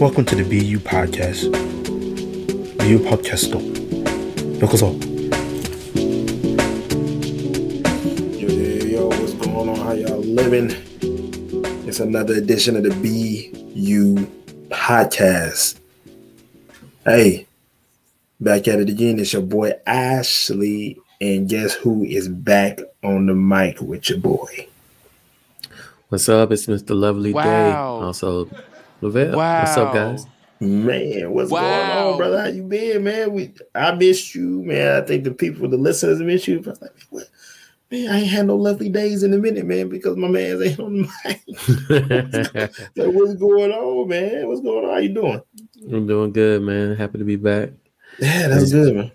Welcome to the BeU Podcast. BeU Podcast Yokozo. Yo, what's going on? How y'all living? It's another edition of the BeU Podcast. Hey, back at it again. It's your boy Ashley. And guess who is back on the mic with your boy? What's up? It's Mr. Lovely wow. Day. Also, Lavelle. Wow. What's up, guys? Man, what's wow. going on, brother? How you been, man? We I missed you, man. I think the people, the listeners miss you. I was like, what? Man, I ain't had no lovely days in a minute, man, because my man's ain't on the mic. so what's going on, man? What's going on? How you doing? I'm doing good, man. Happy to be back. Yeah, that's good, man.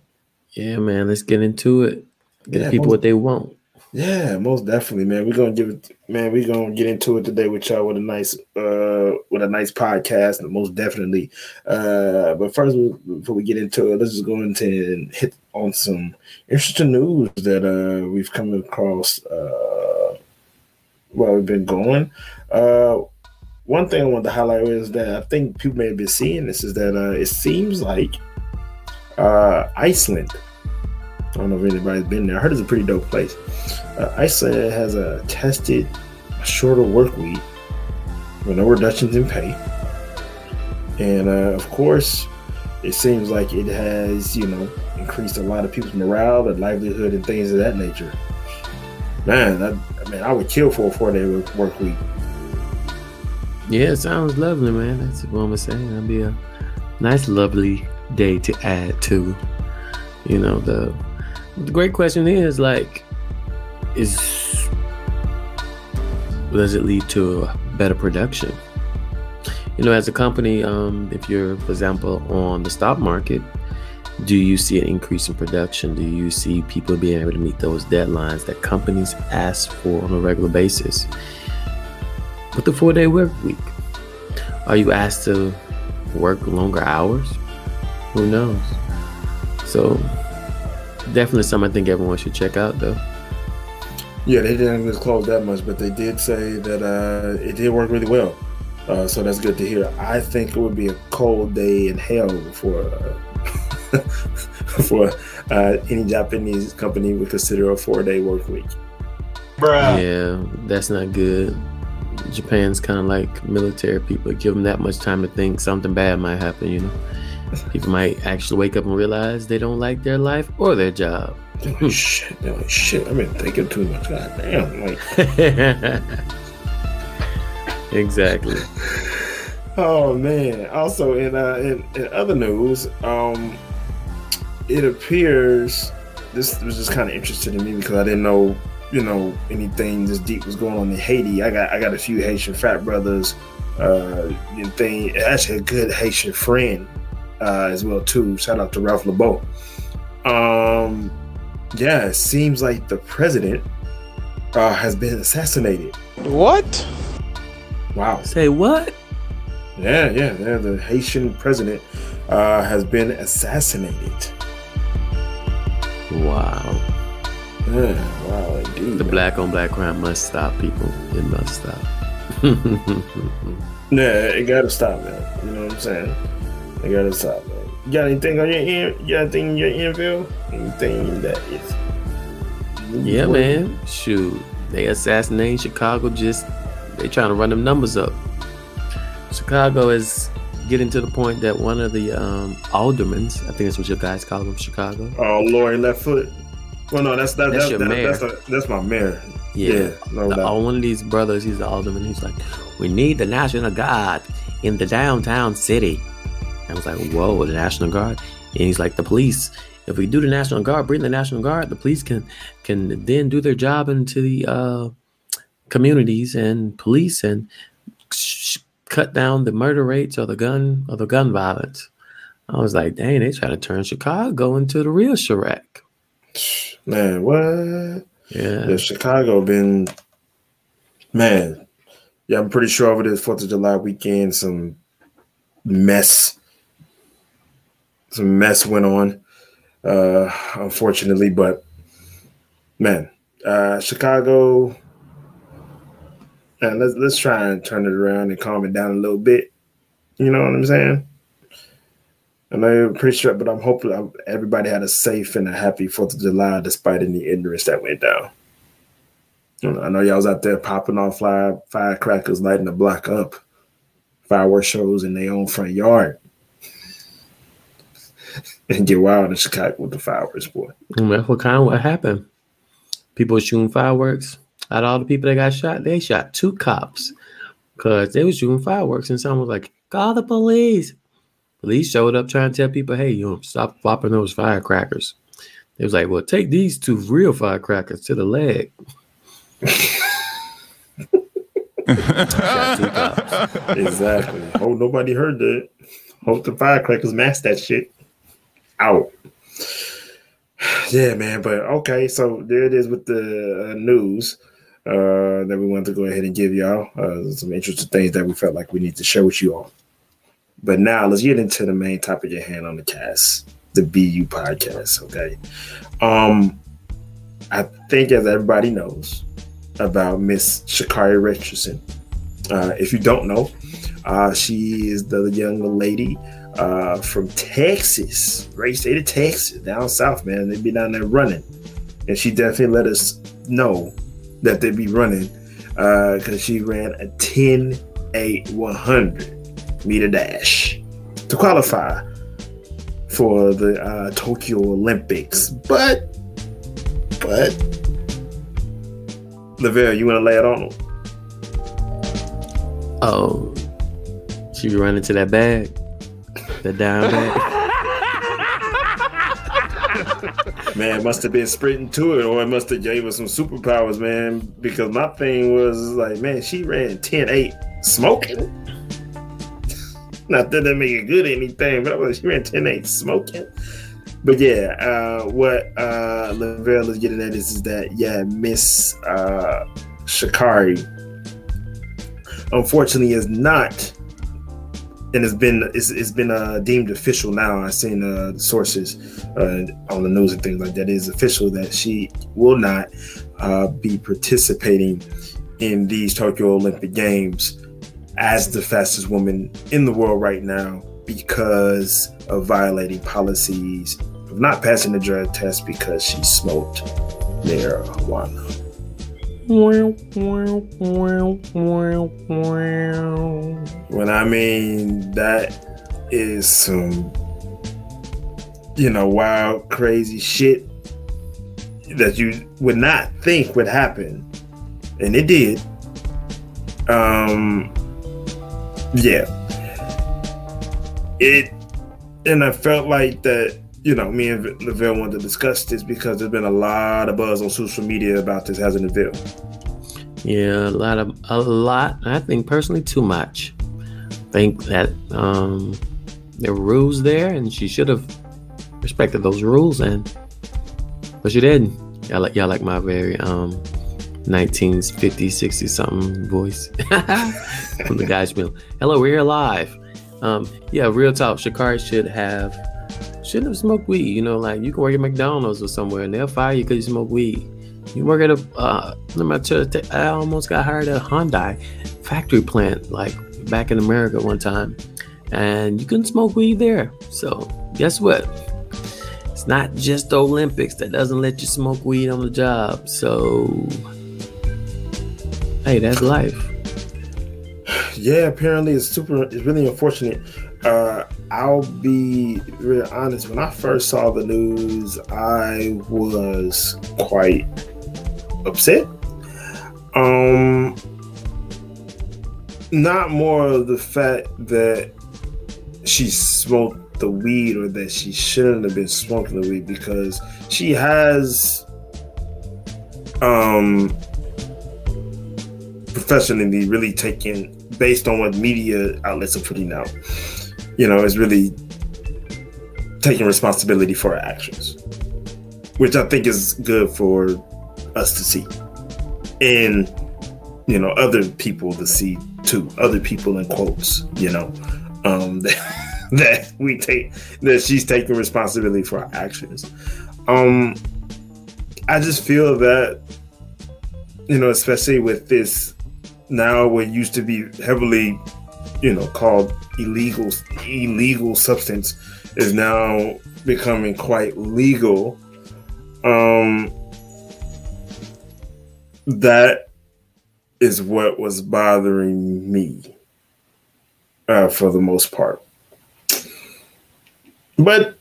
Yeah, man. Let's get into it. Get yeah, people what they want. Yeah, most definitely, man. We're gonna give it, man. We're gonna get into it today with y'all with a nice, uh, with a nice podcast, most definitely. Uh, but first, before we get into it, let's just go into and hit on some interesting news that uh we've come across. Uh, while we've been going. Uh, one thing I want to highlight is that I think people may have been seeing this is that uh, it seems like uh, Iceland I don't know if anybody's been there. I heard it's a pretty dope place. Uh, Iceland has a tested shorter work week with no reductions in pay. And uh, of course, it seems like it has, you know, increased a lot of people's morale, their livelihood, and things of that nature. Man, I, I mean, I would kill for a four day work week. Yeah, it sounds lovely, man. That's what I'm saying. That'd be a nice, lovely day to add to, you know, the the great question is like, is does it lead to better production? You know, as a company, um, if you're, for example, on the stock market, do you see an increase in production? Do you see people being able to meet those deadlines that companies ask for on a regular basis? With the four day work week, are you asked to work longer hours? Who knows? So definitely something I think everyone should check out, though. Yeah, they didn't disclose that much, but they did say that uh, it did work really well. Uh, so that's good to hear. I think it would be a cold day in hell for uh, for uh, any Japanese company would consider a four day work week. Bruh. Yeah, that's not good. Japan's kind of like military people. Give them that much time to think something bad might happen, you know. People might actually wake up and realize they don't like their life or their job. Like, shit, like, shit, I've been thinking too much. God damn. Like Exactly. oh man. Also in uh in, in other news, um it appears this was just kind of interesting to me because I didn't know, you know, anything this deep was going on in Haiti. I got I got a few Haitian frat brothers, uh, and thing actually a good Haitian friend uh, as well too. Shout out to Ralph LeBeau. Um, yeah, it seems like the president uh, has been assassinated. What? Wow. Say what? Yeah, yeah, yeah. The Haitian president uh, has been assassinated. Wow. Yeah, wow, indeed. The black on black crime must stop, people. It must stop. yeah, it gotta stop, man. You know what I'm saying? I gotta stop, man. You got anything on your end? You got anything in your infield? Anything that is. Yeah, man. Shoot. They assassinating Chicago just they trying to run them numbers up. Chicago is getting to the point that one of the um aldermans, I think that's what your guys call them, Chicago. Oh Lori left footed. Well no, that's that, that's, that's your that, mayor. That's, a, that's my mayor. Yeah. yeah no the, one of these brothers, he's the alderman, he's like, We need the National Guard in the downtown city. I was like, whoa, the National Guard. And he's like, the police. If we do the National Guard, bring the National Guard, the police can can then do their job into the uh, communities and police and sh- cut down the murder rates or the gun or the gun violence. I was like, dang, they try to turn Chicago into the real Chiraq. Man, what? Yeah. yeah Chicago been man. Yeah, I'm pretty sure over this Fourth of July weekend, some mess some mess went on, uh, unfortunately. But man, uh, Chicago, and let's let's try and turn it around and calm it down a little bit. You know what I'm saying? I know you're pretty sure, but I'm hoping everybody had a safe and a happy Fourth of July despite any ignorance that went down. I know y'all was out there popping off fire, firecrackers, lighting the block up, fireworks shows in their own front yard, and get wild in Chicago with the fireworks, boy. And that's what kind of what happened. People were shooting fireworks. Out of all the people that got shot, they shot two cops because they was shooting fireworks, and someone was like, "Call the police." Police showed up trying to tell people, hey, you know, stop popping those firecrackers. It was like, well, take these two real firecrackers to the leg. exactly. Oh, nobody heard that. Hope the firecrackers mask that shit out. Yeah, man. But okay, so there it is with the uh, news uh, that we wanted to go ahead and give y'all. Uh, some interesting things that we felt like we need to share with you all. But now let's get into the main topic at hand on the cast, the BeU podcast. Okay. Um, I think as everybody knows about Miss Sha'Carri Richardson. Uh, if you don't know, uh, she is the young lady uh, from Texas, great state of Texas, down south, man. They'd be down there running. And she definitely let us know that they'd be running because uh, she ran a 10 8 100 meter dash to qualify for the uh, Tokyo Olympics. But, but, Lavelle, you want to lay it on them? Oh, she run into that bag, the bag. man, must have been sprinting to it, or it must have gave her some superpowers, man. Because my thing was like, man, she ran 10-8 smoking. Not that that make it good or anything, but I was she ran 10 8 smoking. But yeah, uh, what uh, Lavelle is getting at is, is that, yeah, Miss uh, Sha'Carri unfortunately is not and it's been it's, it's been uh, deemed official now. I've seen uh, sources uh, on the news and things like that. It is official that she will not uh, be participating in these Tokyo Olympic Games as the fastest woman in the world right now because of violating policies of not passing the drug test because she smoked marijuana. When I mean that is some, you know, wild, crazy shit that you would not think would happen, and it did. Um, yeah. It and I felt like that, you know, me and Lavelle wanted to discuss this because there's been a lot of buzz on social media about this hasn't Lavelle. Yeah, a lot of a lot. I think personally too much. I think that um there were rules there and she should have respected those rules and but she didn't. Y'all like y'all like my very um 1950s, 60 something voice from the guy's mill. Hello, we're here live. Um, yeah, real talk. Sha'Carri should have shouldn't have smoked weed. You know, like you can work at McDonald's or somewhere and they'll fire you because you smoke weed. You work at a uh, I almost got hired at a Hyundai factory plant like back in America one time, and you couldn't smoke weed there. So guess what? It's not just the Olympics that doesn't let you smoke weed on the job. So hey, that's life. Yeah, apparently it's super. It's really unfortunate. Uh, I'll be real honest. When I first saw the news, I was quite upset. Um, not more of the fact that she smoked the weed or that she shouldn't have been smoking the weed because she has um professionally really taken based on what media outlets are putting out. You know, is really taking responsibility for our actions, which I think is good for us to see, and you know, other people to see too. Other people in quotes, you know, um, that, that we take that she's taking responsibility for our actions. Um, I just feel that you know, especially with this now what used to be heavily, you know, called illegal illegal substance is now becoming quite legal. Um, that is what was bothering me uh, for the most part. But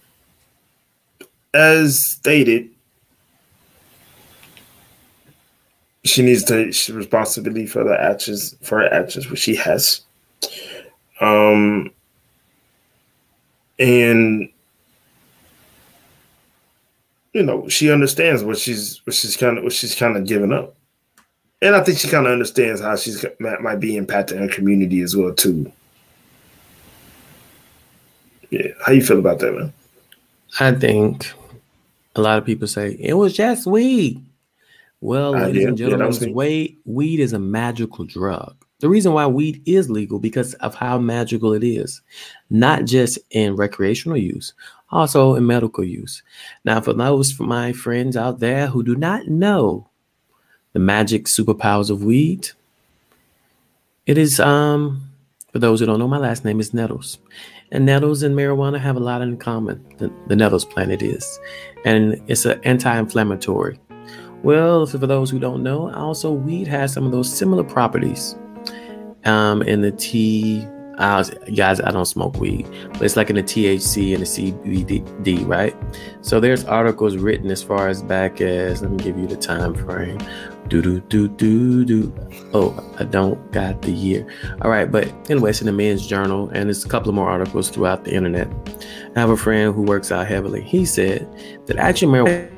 as stated, she needs to take responsibility for the actions for her actions, which she has. Um, and you know she understands what she's what she's kind of what she's kind of giving up, and I think she kind of understands how she's might be impacting her community as well too. Yeah, how you feel about that, man? I think a lot of people say it was just weed. Well, ladies and gentlemen, yeah, weed, weed is a magical drug. The reason why weed is legal because of how magical it is, not just in recreational use, also in medical use. Now, for those for my friends out there who do not know the magic superpowers of weed, it is um for those who don't know, my last name is Nettles. And nettles and marijuana have a lot in common. The, the nettles plant is, and it's an anti-inflammatory. Well, for those who don't know, also weed has some of those similar properties. Um, in the T, uh, guys, I don't smoke weed, but it's like in the THC and the CBD, right? So there's articles written as far as back as let me give you the time frame do do do do do. Oh, I don't got the year. All right, but anyway, it's in the Men's Journal, and there's a couple of more articles throughout the internet. I have a friend who works out heavily. He said that actually marijuana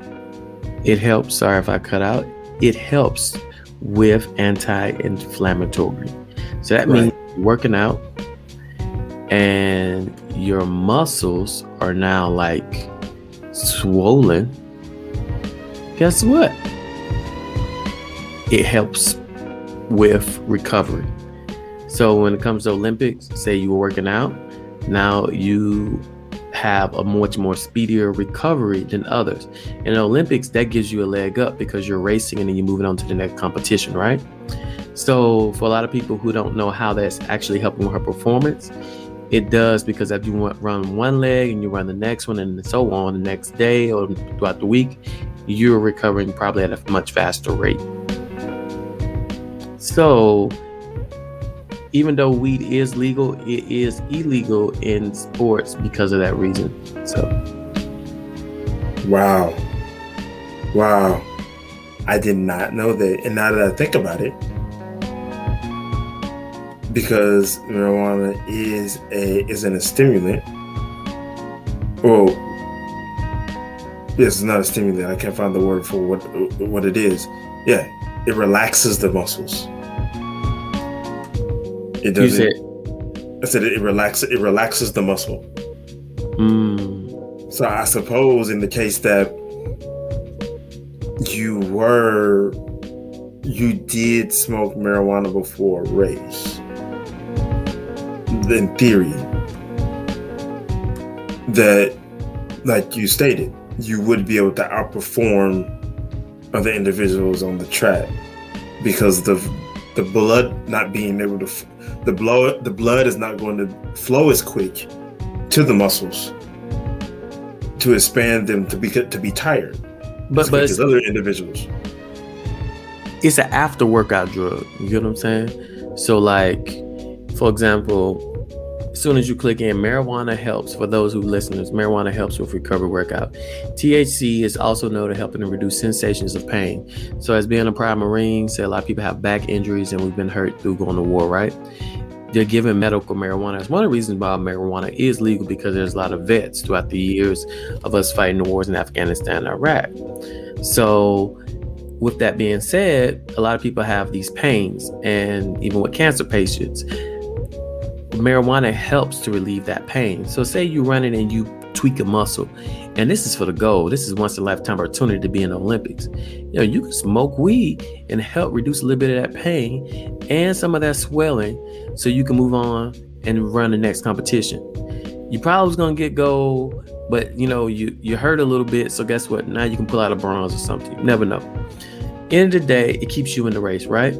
it helps. Sorry if I cut out. It helps with anti-inflammatory. So that right. means working out and your muscles are now like swollen. Guess what? it helps with recovery. So when it comes to Olympics, say you were working out, now you have a much more speedier recovery than others. In the Olympics, that gives you a leg up because you're racing and then you're moving on to the next competition, right? So for a lot of people who don't know how that's actually helping with her performance, it does because if you run one leg and you run the next one and so on the next day or throughout the week, you're recovering probably at a much faster rate. So, even though weed is legal, it is illegal in sports because of that reason. So, wow, wow, I did not know that. And now that I think about it, because marijuana is a isn't a stimulant. Well, this is not a stimulant. I can't find the word for what what it is. Yeah, it relaxes the muscles. It doesn't. I said it, relaxes. It relaxes the muscle. Mm. So I suppose in the case that you were, you did smoke marijuana before race. In theory, that, like you stated, you would be able to outperform other individuals on the track because the the blood not being able to the blood the blood is not going to flow as quick to the muscles to expand them to be to be tired but but as other individuals. it's an after workout drug you get what i'm saying? So like for example as soon as you click in, marijuana helps for those who listeners. Marijuana helps with recovery workout. THC is also known to help in reduce sensations of pain. So, as being a prior Marine, say a lot of people have back injuries and we've been hurt through going to war, right? They're given medical marijuana. It's one of the reasons why marijuana is legal because there's a lot of vets throughout the years of us fighting the wars in Afghanistan and Iraq. So, with that being said, a lot of people have these pains, and even with cancer patients, marijuana helps to relieve that pain. So, say you're running and you tweak a muscle, and this is for the goal. This is once in a lifetime opportunity to be in the Olympics. You know, you can smoke weed and help reduce a little bit of that pain and some of that swelling, so you can move on and run the next competition. You probably was gonna get gold, but you know you you hurt a little bit. So guess what? Now you can pull out a bronze or something. You never know. End of the day, it keeps you in the race, right?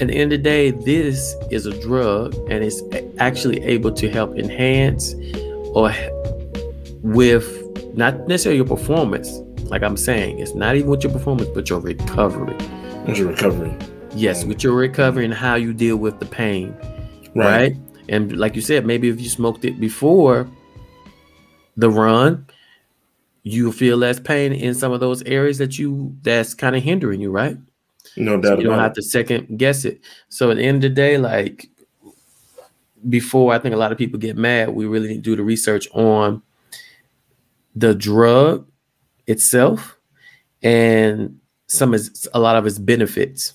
At the end of the day, this is a drug and it's actually able to help enhance or with not necessarily your performance. Like I'm saying, it's not even with your performance, but your recovery. With your recovery. Yes, with your recovery and how you deal with the pain. Right. right. And like you said, maybe if you smoked it before the run, you feel less pain in some of those areas that you that's kind of hindering you, right? No doubt. So you don't have to second guess it. So at the end of the day, like before, I think a lot of people get mad. We really need to do the research on the drug itself and some is a lot of its benefits.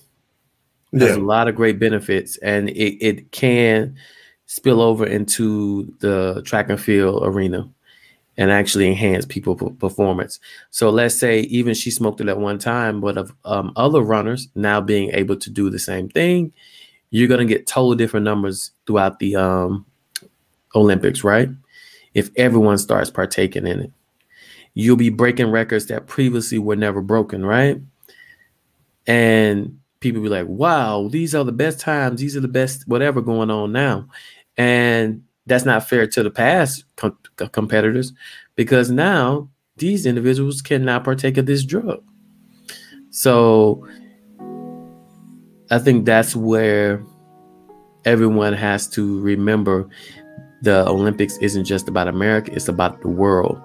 There's yeah. a lot of great benefits, and it, it can spill over into the track and field arena and actually enhance people performance. So let's say even she smoked it at one time, but of um, other runners now being able to do the same thing, you're gonna get totally different numbers throughout the um, Olympics, right? If everyone starts partaking in it, you'll be breaking records that previously were never broken, right? And people be like, "Wow, these are the best times. These are the best whatever going on now," and that's not fair to the past com- competitors because now these individuals cannot partake of this drug. So I think that's where everyone has to remember the Olympics isn't just about America, it's about the world.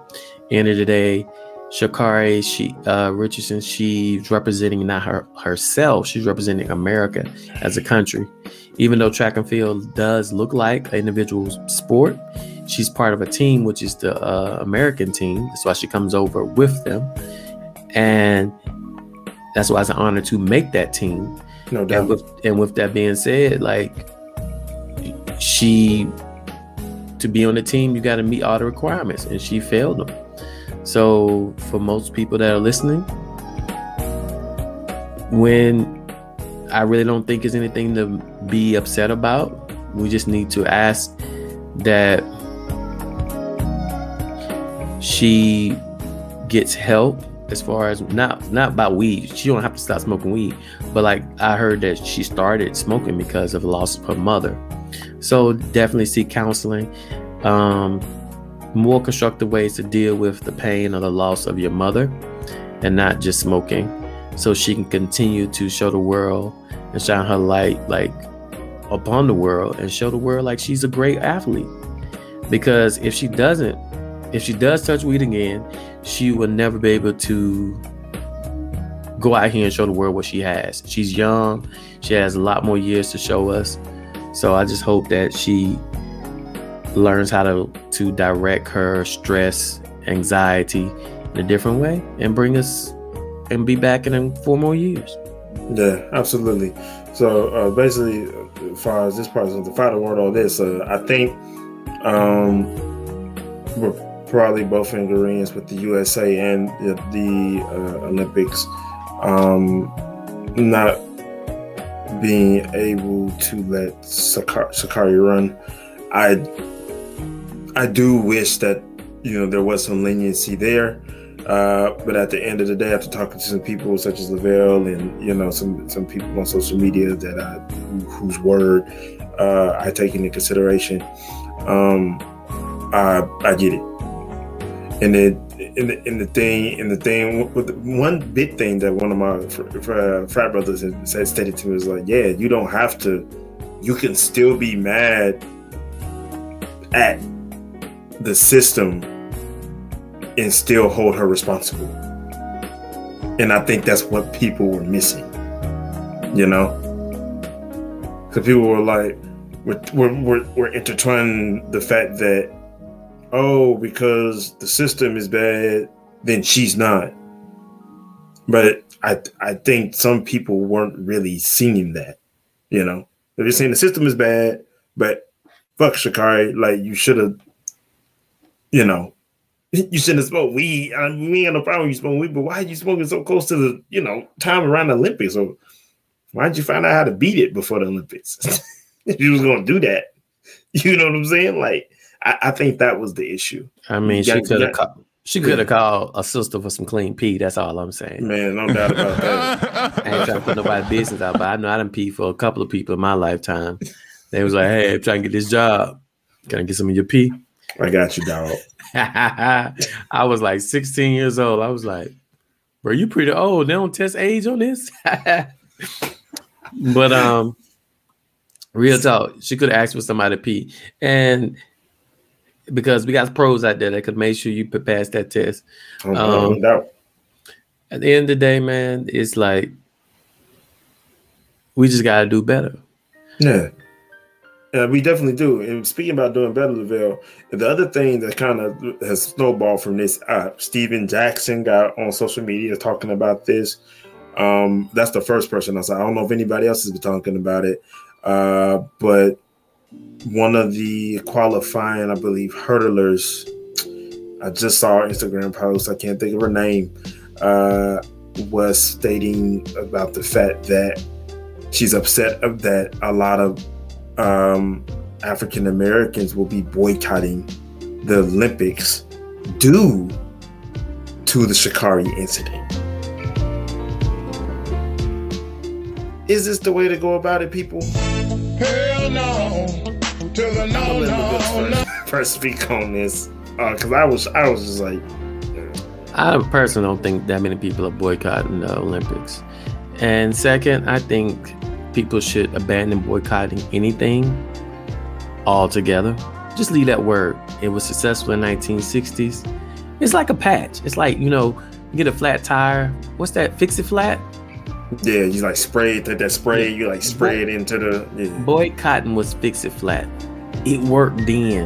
End of the day, Sha'Carri she uh, Richardson, she's representing not her herself, she's representing America as a country. Even though track and field does look like an individual sport, she's part of a team, which is the uh, American team. That's why she comes over with them, and that's why it's an honor to make that team. No doubt. And with, and with that being said, like she to be on the team, you got to meet all the requirements, and she failed them. So, for most people that are listening, when I really don't think is anything to be upset about, we just need to ask that she gets help as far as not not by weed. She don't have to stop smoking weed, but like I heard that she started smoking because of the loss of her mother. So definitely seek counseling. Um, more constructive ways to deal with the pain or the loss of your mother and not just smoking so she can continue to show the world and shine her light like upon the world and show the world like she's a great athlete. Because if she doesn't if she does touch weed again she will never be able to go out here and show the world what she has. She's young. She has a lot more years to show us. So i just hope that she learns how to to direct her stress, anxiety in a different way, and bring us and be back in four more years. Yeah, absolutely. So uh, basically, as far as this part of the final word on this, uh, I think um, we're probably both in agreement with the USA and the, the uh, Olympics um, not being able to let Sha'Carri run. I I do wish that you know there was some leniency there. Uh, but at the end of the day, after talking to some people such as Lavelle and you know some some people on social media that I whose word uh, I take into consideration, um, I I get it. And then in the, in the thing in the thing with one big thing that one of my fr- fr- frat brothers said stated to me was like, yeah, you don't have to. You can still be mad at the system and still hold her responsible. And I think that's what people were missing, you know? Because people were like, we're, we're, we're, intertwining the fact that, oh, because the system is bad, then she's not. But I, I think some people weren't really seeing that, you know? They're just saying the system is bad, but fuck Sha'Carri, like you should have you know, you shouldn't have smoked weed. I mean, we ain't no problem you smoking weed, but why are you smoking so close to the, you know, time around the Olympics? Or why did you find out how to beat it before the Olympics? if you was going to do that, you know what I'm saying? Like, I, I, think that was the issue. I mean, she could have, She could have called a sister for some clean pee. That's all I'm saying. Man, no doubt about that. I ain't trying to put nobody's business out, but I know I done pee for a couple of people in my lifetime. They was like, "Hey, I'm trying to get this job. Can I get some of your pee?" I got you, dog. I was like 16 years old. I was like, "Bro, you pretty old. They don't test age on this." but um, real talk, she could ask for somebody to pee, and because we got pros out there that could make sure you pass that test. Um, no doubt. At the end of the day, man, it's like we just got to do better. Yeah. Yeah, we definitely do. And speaking about doing better, Lavelle, the other thing that kind of has snowballed from this, uh, Stephen Jackson got on social media talking about this. Um, that's the first person I saw. I don't know if anybody else has been talking about it, uh, but one of the qualifying, I believe, hurdlers. I just saw her Instagram post. I can't think of her name. Uh, was stating about the fact that she's upset that a lot of um, African Americans will be boycotting the Olympics due to the Sha'Carri incident. Is this the way to go about it, people? Hell no to the no, no, no. First speak on this because uh, I was I was just like. I personally don't think that many people are boycotting the Olympics. And second, I think people should abandon boycotting anything altogether. Just leave that word. It was successful in 1960s. It's like a patch. It's like, you know, you get a flat tire. What's that? Fix it flat? Yeah, you like spray it, that that spray, you like spray it into the yeah. boycotting was fix it flat. It worked then.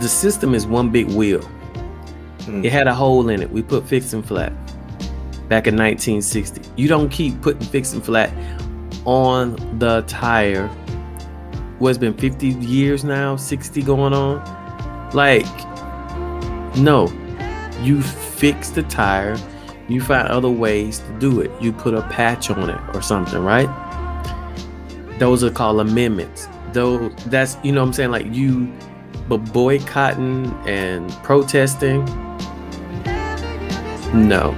The system is one big wheel. Mm. It had a hole in it. We put fixing flat back in 1960. You don't keep putting fixing flat on the tire. What's been 50 years now, 60 going on? Like, no. You fix the tire. You find other ways to do it. You put a patch on it or something, right? Those are called amendments though that's you know what I'm saying like you but boycotting and protesting no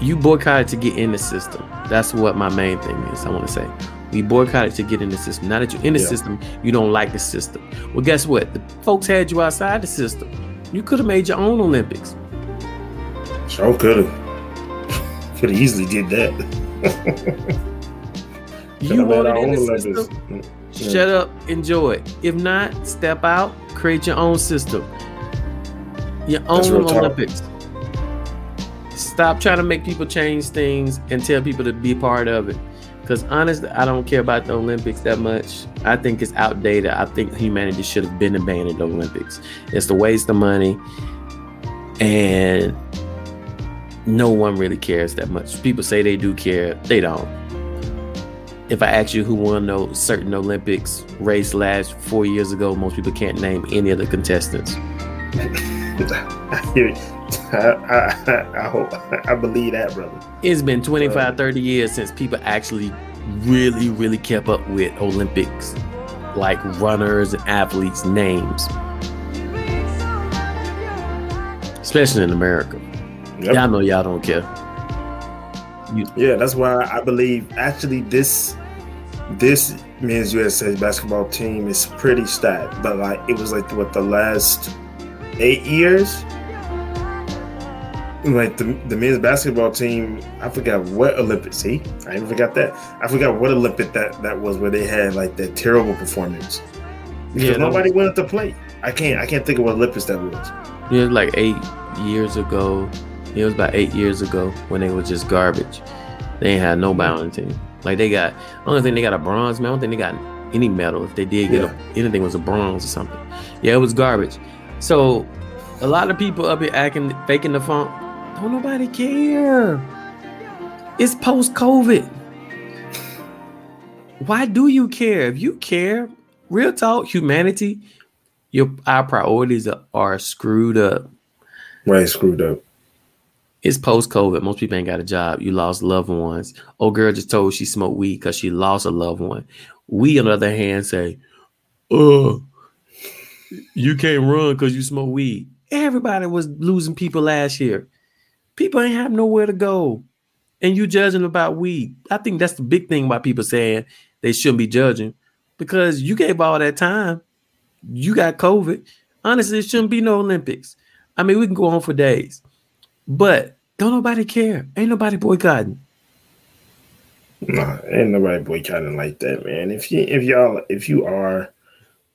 you boycotted to get in the system. That's what my main thing is I want to say. We boycotted to get in the system. Now that you're in the yeah. system you don't like the system. Well guess what? The folks had you outside the system. You could have made your own Olympics. Sure could have could have easily did that. You want it in the system? Mm, yeah. Shut up, enjoy it. If not, step out, create your own system, your own Olympics. Stop trying to make people change things and tell people to be part of it. Because honestly, I don't care about the Olympics that much. I think it's outdated. I think humanity should have been abandoned the Olympics. It's a waste of money, and no one really cares that much. People say they do care, they don't if I ask you who won those certain Olympics race last four years ago, most people can't name any of the contestants. I, I, I, hope I believe that, brother. It's been 25, uh, 30 years since people actually really, really kept up with Olympics, like runners and athletes' names, especially in America. Yep. Y'all know y'all don't care. You, yeah, that's why I believe actually this this men's USA basketball team is pretty stacked, but like it was like what the last eight years, like the, the men's basketball team, I forgot what Olympic. See, I even forgot that. I forgot what Olympic that that was where they had like that terrible performance because yeah, nobody wanted to play. I can't I can't think of what Olympics that was. Yeah, it was like eight years ago. It was about eight years ago when they were just garbage. They ain't had no mm-hmm. the team. Like they got, only thing they got a bronze medal. I don't think they got any medal. If they did get yeah. a, anything, was a bronze or something. Yeah, it was garbage. So a lot of people up here acting, faking the funk. Don't nobody care. It's post COVID. Why do you care? If you care, real talk, humanity, your our priorities are, are screwed up. Right, screwed up. It's post COVID. Most people ain't got a job. You lost loved ones. Old girl just told she smoked weed because she lost a loved one. We, on the other hand, say, "Oh, you can't run because you smoke weed. Everybody was losing people last year. People ain't have nowhere to go. And you judging about weed. I think that's the big thing about people saying they shouldn't be judging because you gave all that time. You got COVID. Honestly, it shouldn't be no Olympics. I mean, we can go on for days, but don't nobody care. Ain't nobody boycotting. Nah, ain't nobody boycotting like that, man. If you if y'all if you are,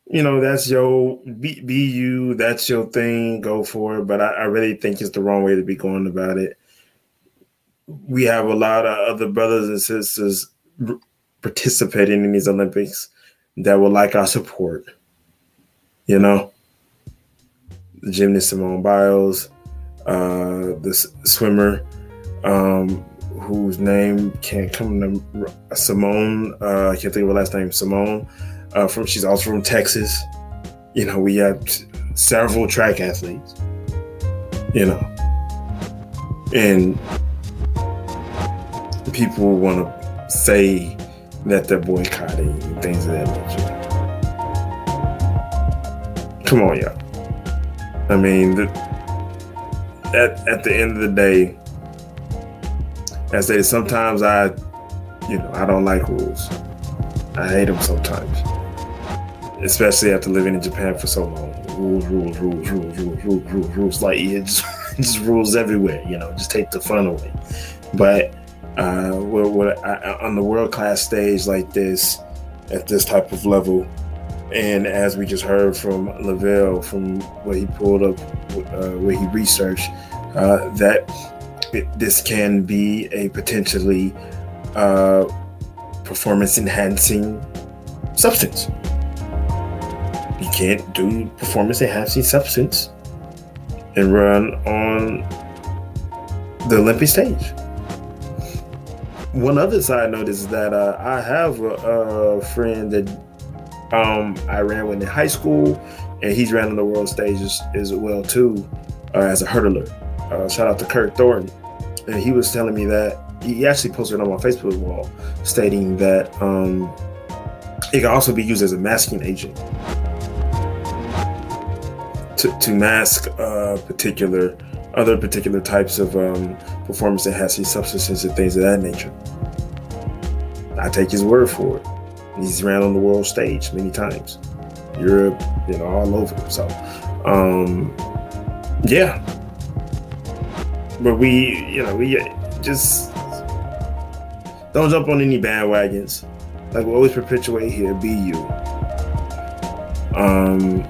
you know, that's your be, be you, that's your thing, go for it. But I, I really think it's the wrong way to be going about it. We have a lot of other brothers and sisters participating in these Olympics that would like our support. You know, the gymnast Simone Biles, uh, the swimmer, um, whose name can't come to Simone. Uh, I can't think of her last name. Simone. Uh, from she's also from Texas. You know, we have several track athletes. You know, and people want to say that they're boycotting and things of that nature. Come on, y'all. I mean, the, at at the end of the day, I say sometimes I, you know, I don't like rules. I hate them sometimes, especially after living in Japan for so long. Rules, rules, rules, rules, rules, rules, rules, rules. Like it just, just rules everywhere. You know, just take the fun away. But uh, I, on the world class stage like this, at this type of level, and as we just heard from Lavelle, from what he pulled up, uh, what he researched, uh, that it, this can be a potentially uh, performance enhancing substance. You can't do performance enhancing substance and run on the Olympic stage. One other side note is that uh, I have a, a friend that um, I ran with in high school, and he's ran on the world stage as, as well too uh, as a hurdler. Uh, shout out to Kurt Thornton, and he was telling me that he actually posted on my Facebook wall stating that um, it can also be used as a masking agent to, mask uh, particular other particular types of um, performance enhancing substances and things of that nature. I take his word for it. He's ran on the world stage many times, Europe, you know, all over. So, um, yeah. But we, you know, we just don't jump on any bandwagons. Like we always perpetuate here, be you. Um,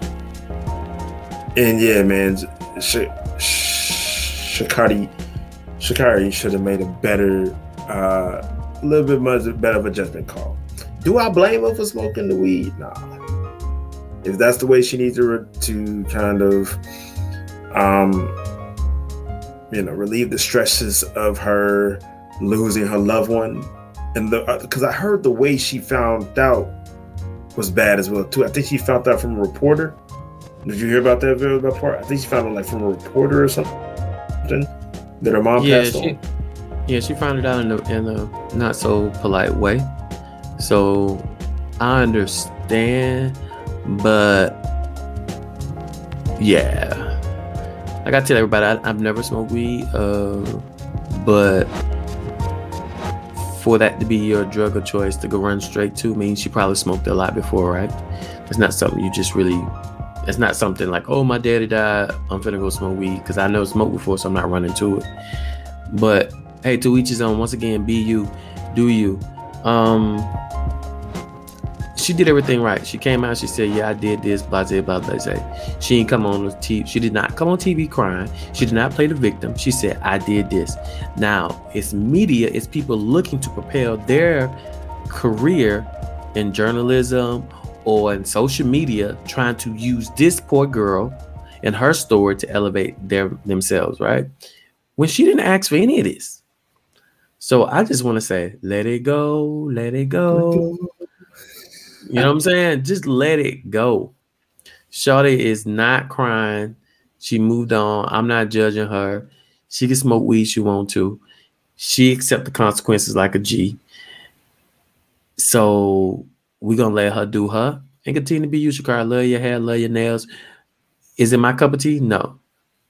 and yeah, man, Sh- Sha'Carri, Sha'Carri should have made a better, uh, a little bit much better of a judgment call. Do I blame her for smoking the weed? Nah. If that's the way she needs to to kind of, um, you know, relieve the stresses of her losing her loved one, and the because uh, I heard the way she found out was bad as well too. I think she found out from a reporter. Did you hear about that video? That part? I think she found it like from a reporter or something. That her mom yeah, passed she, on. Yeah, she found it out in a, in a not so polite way. So I understand, but yeah. Like I tell everybody, I, have never smoked weed, uh, but for that to be your drug of choice to go run straight to means you probably smoked a lot before, right? It's not something you just really. It's not something like, oh, my daddy died. I'm finna go smoke weed because I never smoked before, so I'm not running to it. But hey, to each his own. Once again, be you, do you. Um, she did everything right. She came out, she said, Yeah, I did this, blah, blah, blah, blah. She didn't come on the TV. She did not come on TV crying. She did not play the victim. She said, I did this. Now, it's media, it's people looking to propel their career in journalism or in social media, trying to use this poor girl and her story to elevate their themselves, right? When she didn't ask for any of this. So I just want to say, let it go, let it go. You know what I'm saying? Just let it go. Shawty is not crying. She moved on. I'm not judging her. She can smoke weed she want to. She accept the consequences like a G. So we're gonna let her do her, and continue to be you, Sha'Carri. I love your hair, love your nails. Is it my cup of tea? No.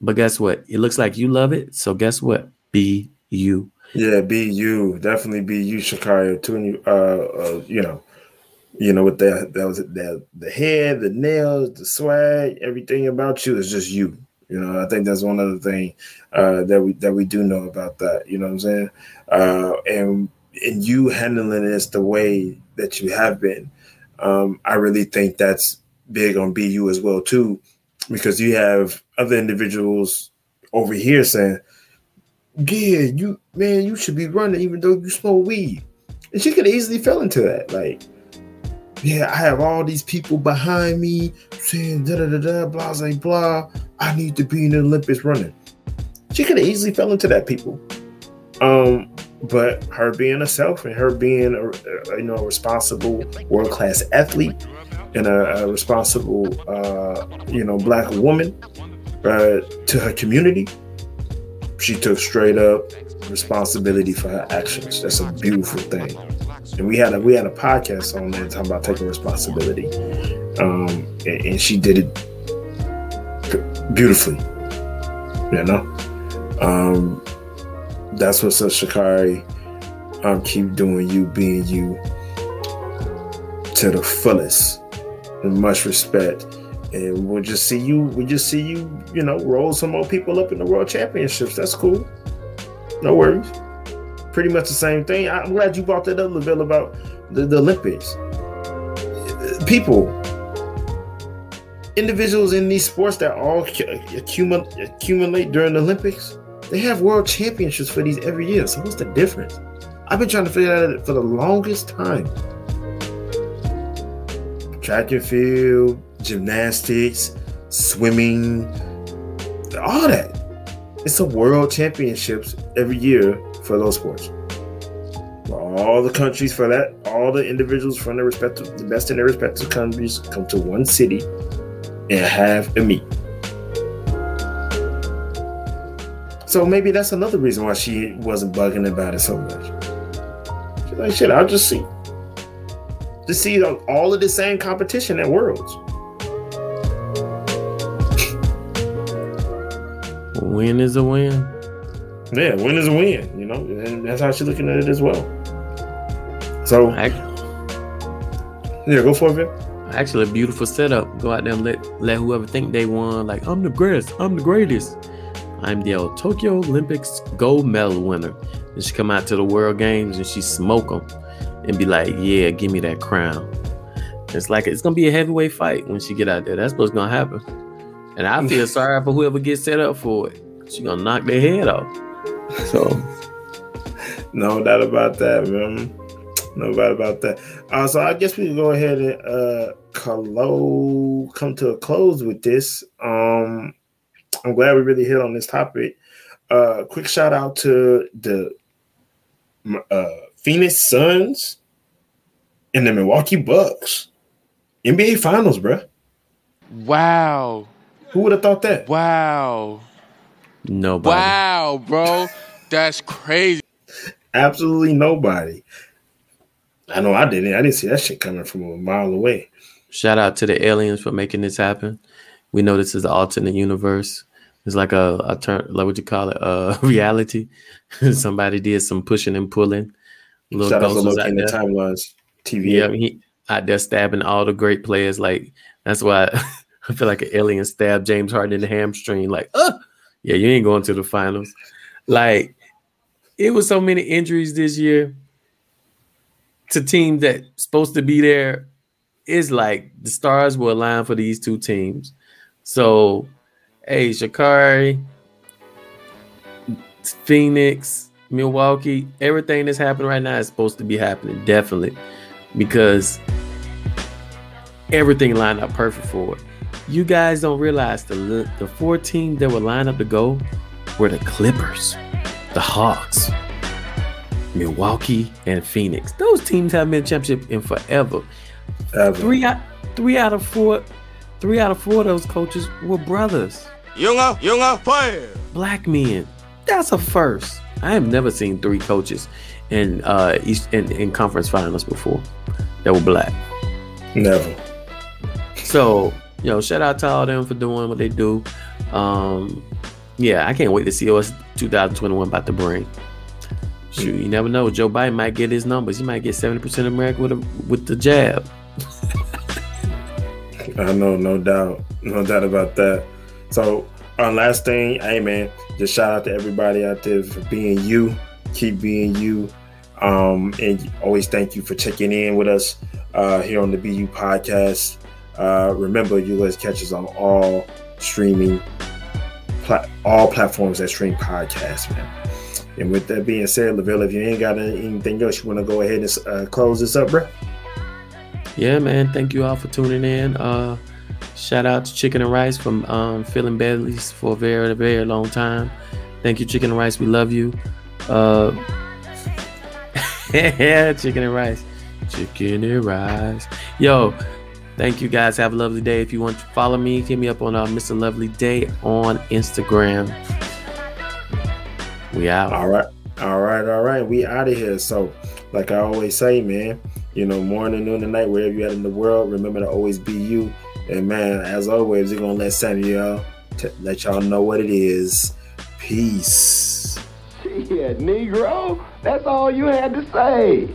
But guess what? It looks like you love it. So guess what? Be you. Yeah, be you. Definitely be you, Sha'Carri. To uh, uh, you know, you know, with that that was the the hair, the nails, the swag, everything about you is just you. You know, I think that's one other thing uh, that we that we do know about that. You know what I'm saying? Uh, and and you handling this the way that you have been, um, I really think that's big on BeU as well too, because you have other individuals over here saying, "Yeah, you man, you should be running even though you smoke weed," and she could easily fell into that, like yeah, I have all these people behind me saying da da da da blah blah blah. I need to be in the Olympics running. She could easily fell into that people. Um, but her being herself and her being a, a you know a responsible world class athlete and a, a responsible uh, you know black woman uh, to her community, she took straight up responsibility for her actions. That's a beautiful thing and we had a we had a podcast on that talking about taking responsibility, um, and, and she did it beautifully. You know, um, that's what says Sha'Carri. Um, keep doing you, being you to the fullest, and much respect. And we'll just see you. we'll just see you. You know, roll some more people up in the world championships. That's cool. No worries pretty much the same thing. I'm glad you brought that up, Lavelle, about the, the Olympics. People, individuals in these sports that all accumulate during the Olympics, they have world championships for these every year. So what's the difference? I've been trying to figure out for the longest time. Track and field, gymnastics, swimming, all that. It's a world championships every year for those sports. All the countries for that, all the individuals from their respective, the best in their respective countries come to one city and have a meet. So maybe that's another reason why she wasn't bugging about it so much. She's like, shit, I'll just see. Just see all of the same competition at Worlds. win is a win. Yeah, win is a win, you know, and that's how she's looking at it as well. So, I- yeah, go for it. Actually, a beautiful setup. Go out there and let let whoever think they won. Like I'm the greatest. I'm the greatest. I'm the old Tokyo Olympics gold medal winner. And she come out to the World Games and she smoke them and be like, "Yeah, give me that crown." It's like it's gonna be a heavyweight fight when she get out there. That's what's gonna happen. And I feel sorry for whoever gets set up for it. She gonna knock their head off. So, no doubt about that, man. No doubt about that. Uh, so I guess we can go ahead and uh, close, come to a close with this. Um, I'm glad we really hit on this topic. Uh, quick shout out to the uh, Phoenix Suns and the Milwaukee Bucks. NBA Finals, bro. Wow. Who would have thought that? Wow. Nobody. Wow, bro. That's crazy. Absolutely nobody. I know I didn't. I didn't see that shit coming from a mile away. Shout out to the aliens for making this happen. We know this is the alternate universe. It's like a, a turn, like what you call it, a reality. Somebody did some pushing and pulling. Little Shout out to looking the timelines. TV. Yeah, he out there stabbing all the great players. Like that's why I feel like an alien stabbed James Harden in the hamstring. Like, uh, yeah, you ain't going to the finals. Like, it was so many injuries this year to teams that supposed to be there. It's like the stars were aligned for these two teams. So, hey, Sha'Carri, Phoenix, Milwaukee, everything that's happening right now is supposed to be happening, definitely, because everything lined up perfect for it. You guys don't realize the the four teams that were lined up to go were the Clippers, the Hawks, Milwaukee, and Phoenix. Those teams haven't been championship in forever. Ever. Three out three out of four three out of four of those coaches were brothers. Younger, younger, fire. Black men. That's a first. I have never seen three coaches in uh East in, in conference finals before that were black. Never. So, you know, shout out to all them for doing what they do. Um, yeah, I can't wait to see what 2021 about to bring. Shoot, you never know. Joe Biden might get his numbers. He might get 70% of America with a, with the jab. I know, no doubt, no doubt about that. So, uh, last thing, hey man, just shout out to everybody out there for being you. Keep being you, um, and always thank you for checking in with us uh, here on the BeU podcast. Uh, remember, you guys catch us on all streaming, pla- all platforms that stream podcasts, man. And with that being said, Lavelle, if you ain't got anything else, you want to go ahead and uh, close this up, bro? Yeah, man. Thank you all for tuning in. Uh, shout out to Chicken and Rice from um, Feeling Bedlies for a very, very long time. Thank you, Chicken and Rice. We love you. Uh, yeah, Chicken and Rice. Chicken and Rice. Yo, thank you guys. Have a lovely day. If you want to follow me, hit me up on uh, Mr. Lovely Day on Instagram. We out. All right. All right. All right. We out of here. So, like I always say, man, you know, morning, noon, and night, wherever you're at in the world, remember to always be you. And man, as always, we're going to let Samuel t- let y'all know what it is. Peace. Yeah, Negro. That's all you had to say.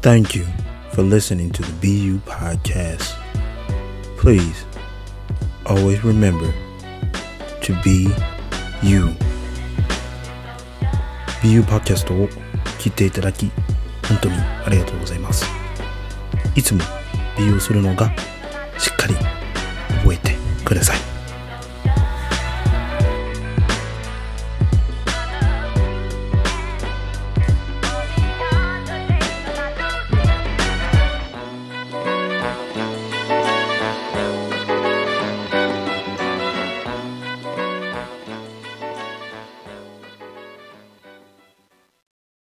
Thank you for listening to the BeU podcast. Please always remember to be you. BU パーキャストを聞いていただき本当にありがとうございます。いつも利用するのがしっかり覚えてください。